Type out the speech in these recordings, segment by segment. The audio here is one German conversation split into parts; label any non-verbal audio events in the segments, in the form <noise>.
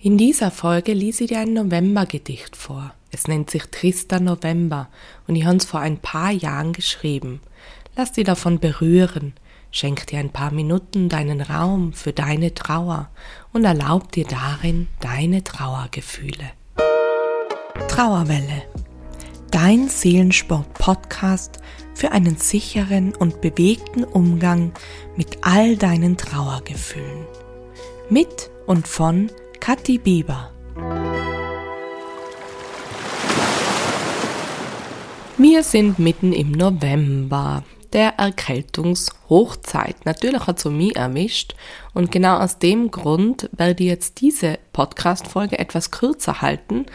In dieser Folge ließ ich dir ein Novembergedicht vor. Es nennt sich Trister November und ich habe es vor ein paar Jahren geschrieben. Lass dich davon berühren, schenk dir ein paar Minuten deinen Raum für deine Trauer und erlaub dir darin deine Trauergefühle. Trauerwelle. Dein Seelensport-Podcast für einen sicheren und bewegten Umgang mit all deinen Trauergefühlen. Mit und von Kathi Bieber. Wir sind mitten im November, der Erkältungshochzeit. Natürlich hat es mich erwischt und genau aus dem Grund werde ich jetzt diese Podcast-Folge etwas kürzer halten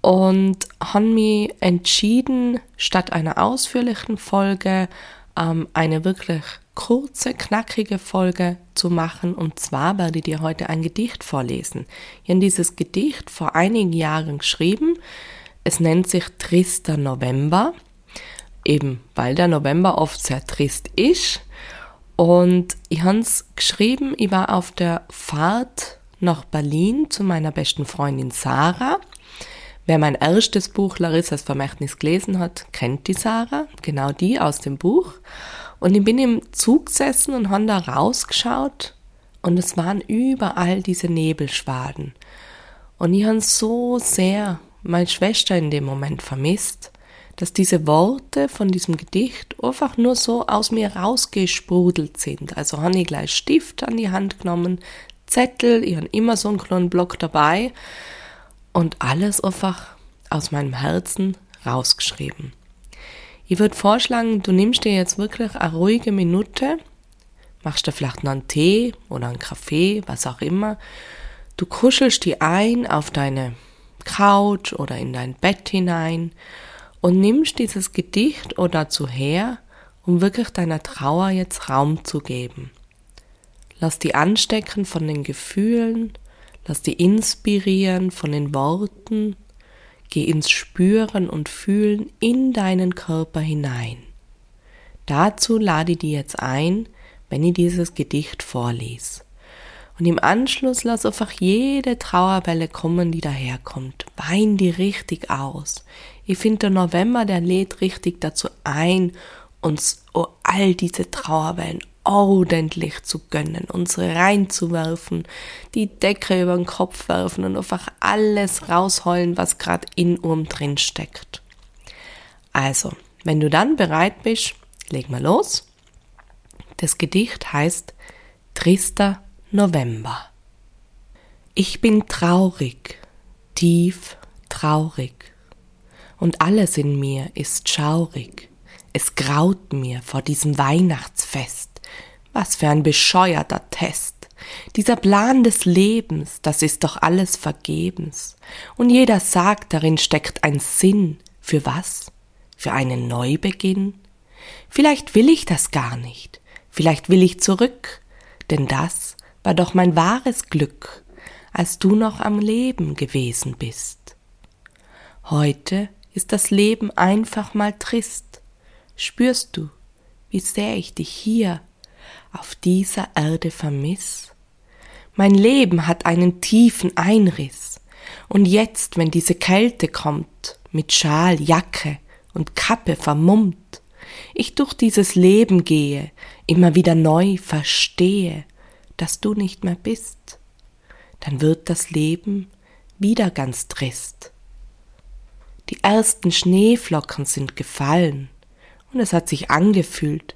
und habe mich entschieden, statt einer ausführlichen Folge ähm, eine wirklich kurze, knackige Folge zu machen. Und zwar werde ich dir heute ein Gedicht vorlesen. Ich habe dieses Gedicht vor einigen Jahren geschrieben. Es nennt sich Trister November, eben weil der November oft sehr trist ist. Und ich habe es geschrieben, ich war auf der Fahrt nach Berlin zu meiner besten Freundin Sarah. Wer mein erstes Buch Larissas Vermächtnis gelesen hat, kennt die Sarah, genau die aus dem Buch. Und ich bin im Zug gesessen und habe da rausgeschaut und es waren überall diese Nebelschwaden. Und ich habe so sehr meine Schwester in dem Moment vermisst, dass diese Worte von diesem Gedicht einfach nur so aus mir rausgesprudelt sind. Also habe ich gleich Stift an die Hand genommen, Zettel, ich habe immer so einen kleinen Block dabei und alles einfach aus meinem Herzen rausgeschrieben. Ich würde vorschlagen, du nimmst dir jetzt wirklich eine ruhige Minute, machst dir vielleicht noch einen Tee oder einen Kaffee, was auch immer. Du kuschelst die ein auf deine Couch oder in dein Bett hinein und nimmst dieses Gedicht oder dazu her, um wirklich deiner Trauer jetzt Raum zu geben. Lass die anstecken von den Gefühlen, lass die inspirieren von den Worten Geh ins Spüren und Fühlen in deinen Körper hinein. Dazu lade ich dir jetzt ein, wenn ich dieses Gedicht vorlies. Und im Anschluss lass einfach jede Trauerwelle kommen, die daherkommt. Wein die richtig aus. Ich finde, der November, der lädt richtig dazu ein, uns oh, all diese Trauerwellen ordentlich zu gönnen, uns reinzuwerfen, die Decke über den Kopf werfen und einfach alles rausheulen, was gerade in Urm drin steckt. Also, wenn du dann bereit bist, leg mal los. Das Gedicht heißt Trister November. Ich bin traurig, tief traurig, und alles in mir ist schaurig. Es graut mir vor diesem Weihnachtsfest. Was für ein bescheuerter Test. Dieser Plan des Lebens, das ist doch alles vergebens. Und jeder sagt, darin steckt ein Sinn. Für was? Für einen Neubeginn? Vielleicht will ich das gar nicht. Vielleicht will ich zurück. Denn das war doch mein wahres Glück, als du noch am Leben gewesen bist. Heute ist das Leben einfach mal trist. Spürst du, wie sehr ich dich hier auf dieser Erde vermiss? Mein Leben hat einen tiefen Einriss, und jetzt, wenn diese Kälte kommt, mit Schal, Jacke und Kappe vermummt, ich durch dieses Leben gehe, immer wieder neu verstehe, dass du nicht mehr bist, dann wird das Leben wieder ganz trist. Die ersten Schneeflocken sind gefallen, und es hat sich angefühlt,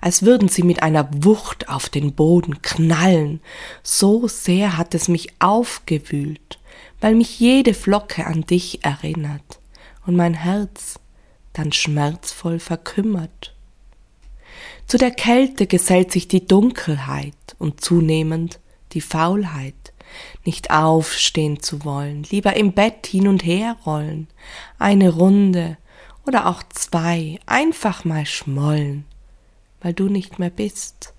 als würden sie mit einer Wucht auf den Boden knallen. So sehr hat es mich aufgewühlt, weil mich jede Flocke an dich erinnert und mein Herz dann schmerzvoll verkümmert. Zu der Kälte gesellt sich die Dunkelheit und zunehmend die Faulheit, nicht aufstehen zu wollen, lieber im Bett hin und her rollen, eine Runde oder auch zwei, einfach mal schmollen weil du nicht mehr bist.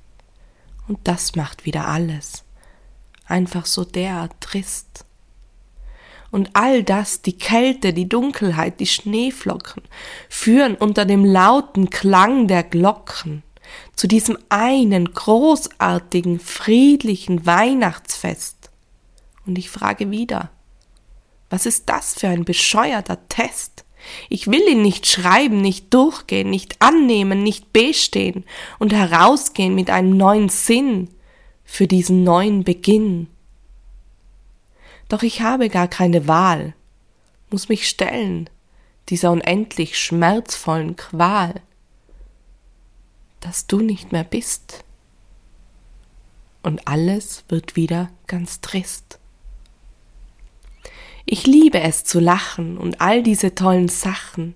Und das macht wieder alles. Einfach so derart trist. Und all das, die Kälte, die Dunkelheit, die Schneeflocken, führen unter dem lauten Klang der Glocken zu diesem einen großartigen, friedlichen Weihnachtsfest. Und ich frage wieder, was ist das für ein bescheuerter Test? Ich will ihn nicht schreiben, nicht durchgehen, nicht annehmen, nicht bestehen und herausgehen mit einem neuen Sinn für diesen neuen Beginn. Doch ich habe gar keine Wahl, muss mich stellen, dieser unendlich schmerzvollen Qual, dass du nicht mehr bist. Und alles wird wieder ganz trist. Ich liebe es zu lachen und all diese tollen Sachen,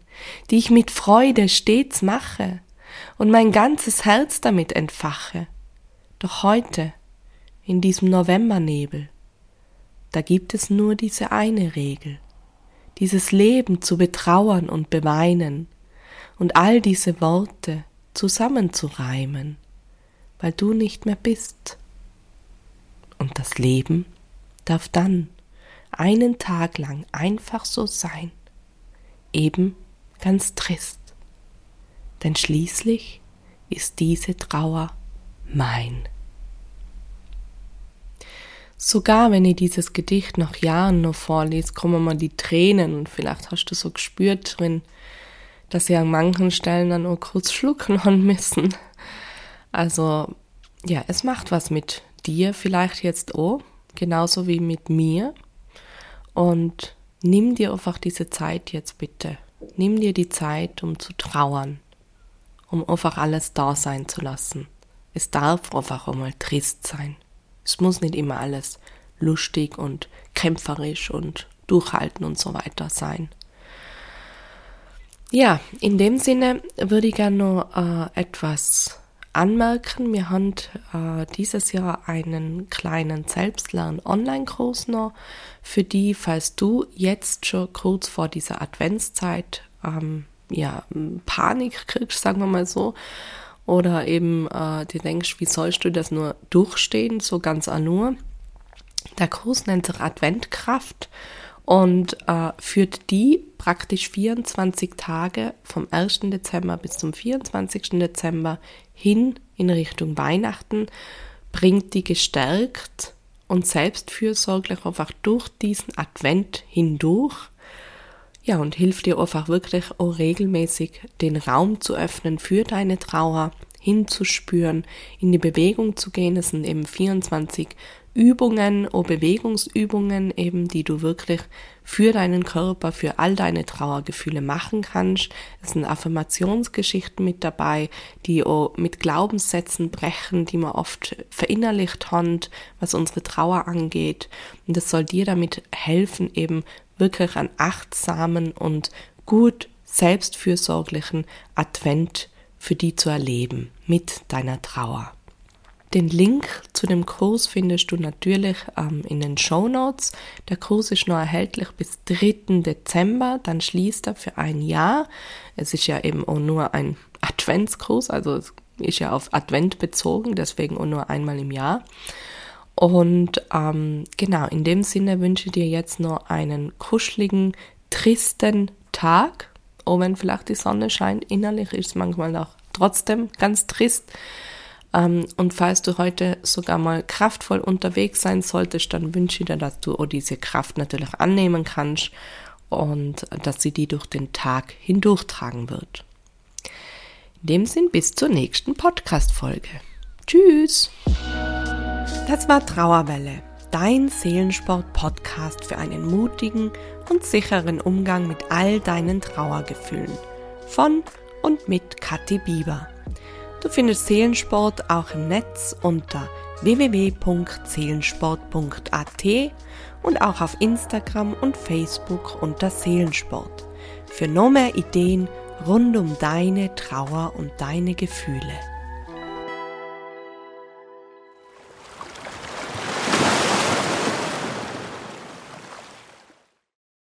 die ich mit Freude stets mache und mein ganzes Herz damit entfache. Doch heute, in diesem Novembernebel, da gibt es nur diese eine Regel, dieses Leben zu betrauern und beweinen und all diese Worte zusammenzureimen, weil du nicht mehr bist. Und das Leben darf dann einen Tag lang einfach so sein, eben ganz trist, denn schließlich ist diese Trauer mein. Sogar wenn ich dieses Gedicht nach Jahren noch vorlese, kommen mir die Tränen und vielleicht hast du so gespürt drin, dass ich an manchen Stellen dann auch kurz schlucken haben <laughs> müssen. Also, ja, es macht was mit dir vielleicht jetzt auch, genauso wie mit mir. Und nimm dir einfach diese Zeit jetzt bitte. Nimm dir die Zeit, um zu trauern, um einfach alles da sein zu lassen. Es darf einfach einmal trist sein. Es muss nicht immer alles lustig und kämpferisch und durchhalten und so weiter sein. Ja, in dem Sinne würde ich gerne noch äh, etwas anmerken. Wir haben äh, dieses Jahr einen kleinen Selbstlern-Online-Kurs noch für die, falls du jetzt schon kurz vor dieser Adventszeit ähm, ja, Panik kriegst, sagen wir mal so, oder eben äh, dir denkst, wie sollst du das nur durchstehen, so ganz nur. Der Kurs nennt sich Adventkraft und äh, führt die praktisch 24 Tage vom 1. Dezember bis zum 24. Dezember hin in Richtung Weihnachten, bringt die gestärkt und selbstfürsorglich einfach durch diesen Advent hindurch. Ja, und hilft dir einfach wirklich auch regelmäßig den Raum zu öffnen für deine Trauer, hinzuspüren, in die Bewegung zu gehen. Es sind eben 24 Übungen, oh Bewegungsübungen eben, die du wirklich für deinen Körper, für all deine Trauergefühle machen kannst. Es sind Affirmationsgeschichten mit dabei, die auch mit Glaubenssätzen brechen, die man oft verinnerlicht haben, was unsere Trauer angeht. Und das soll dir damit helfen, eben wirklich einen achtsamen und gut selbstfürsorglichen Advent für die zu erleben mit deiner Trauer. Den Link zu dem Kurs findest du natürlich ähm, in den Show Notes. Der Kurs ist noch erhältlich bis 3. Dezember, dann schließt er für ein Jahr. Es ist ja eben auch nur ein <laughs> Adventskurs, also es ist ja auf Advent bezogen, deswegen auch nur einmal im Jahr. Und ähm, genau, in dem Sinne wünsche ich dir jetzt noch einen kuscheligen, tristen Tag. Auch wenn vielleicht die Sonne scheint, innerlich ist es manchmal auch trotzdem ganz trist. Ähm, und falls du heute sogar mal kraftvoll unterwegs sein solltest, dann wünsche ich dir, dass du diese Kraft natürlich annehmen kannst und dass sie die durch den Tag hindurchtragen wird. In dem Sinn, bis zur nächsten Podcast-Folge. Tschüss! Das war Trauerwelle, dein Seelensport-Podcast für einen mutigen und sicheren Umgang mit all deinen Trauergefühlen. Von und mit Kathi Bieber. Du findest Seelensport auch im Netz unter www.seelensport.at und auch auf Instagram und Facebook unter Seelensport. Für noch mehr Ideen rund um deine Trauer und deine Gefühle.